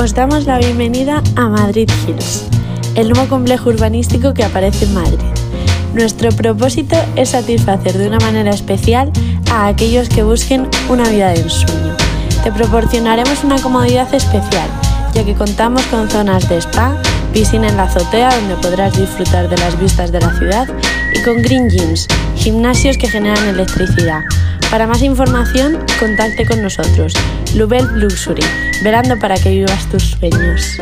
os damos la bienvenida a Madrid Hills, el nuevo complejo urbanístico que aparece en Madrid. Nuestro propósito es satisfacer de una manera especial a aquellos que busquen una vida de ensueño. Te proporcionaremos una comodidad especial, ya que contamos con zonas de spa, piscina en la azotea donde podrás disfrutar de las vistas de la ciudad y con green gyms, gimnasios que generan electricidad. Para más información, contacte con nosotros. Lubel Luxury, velando para que vivas tus sueños.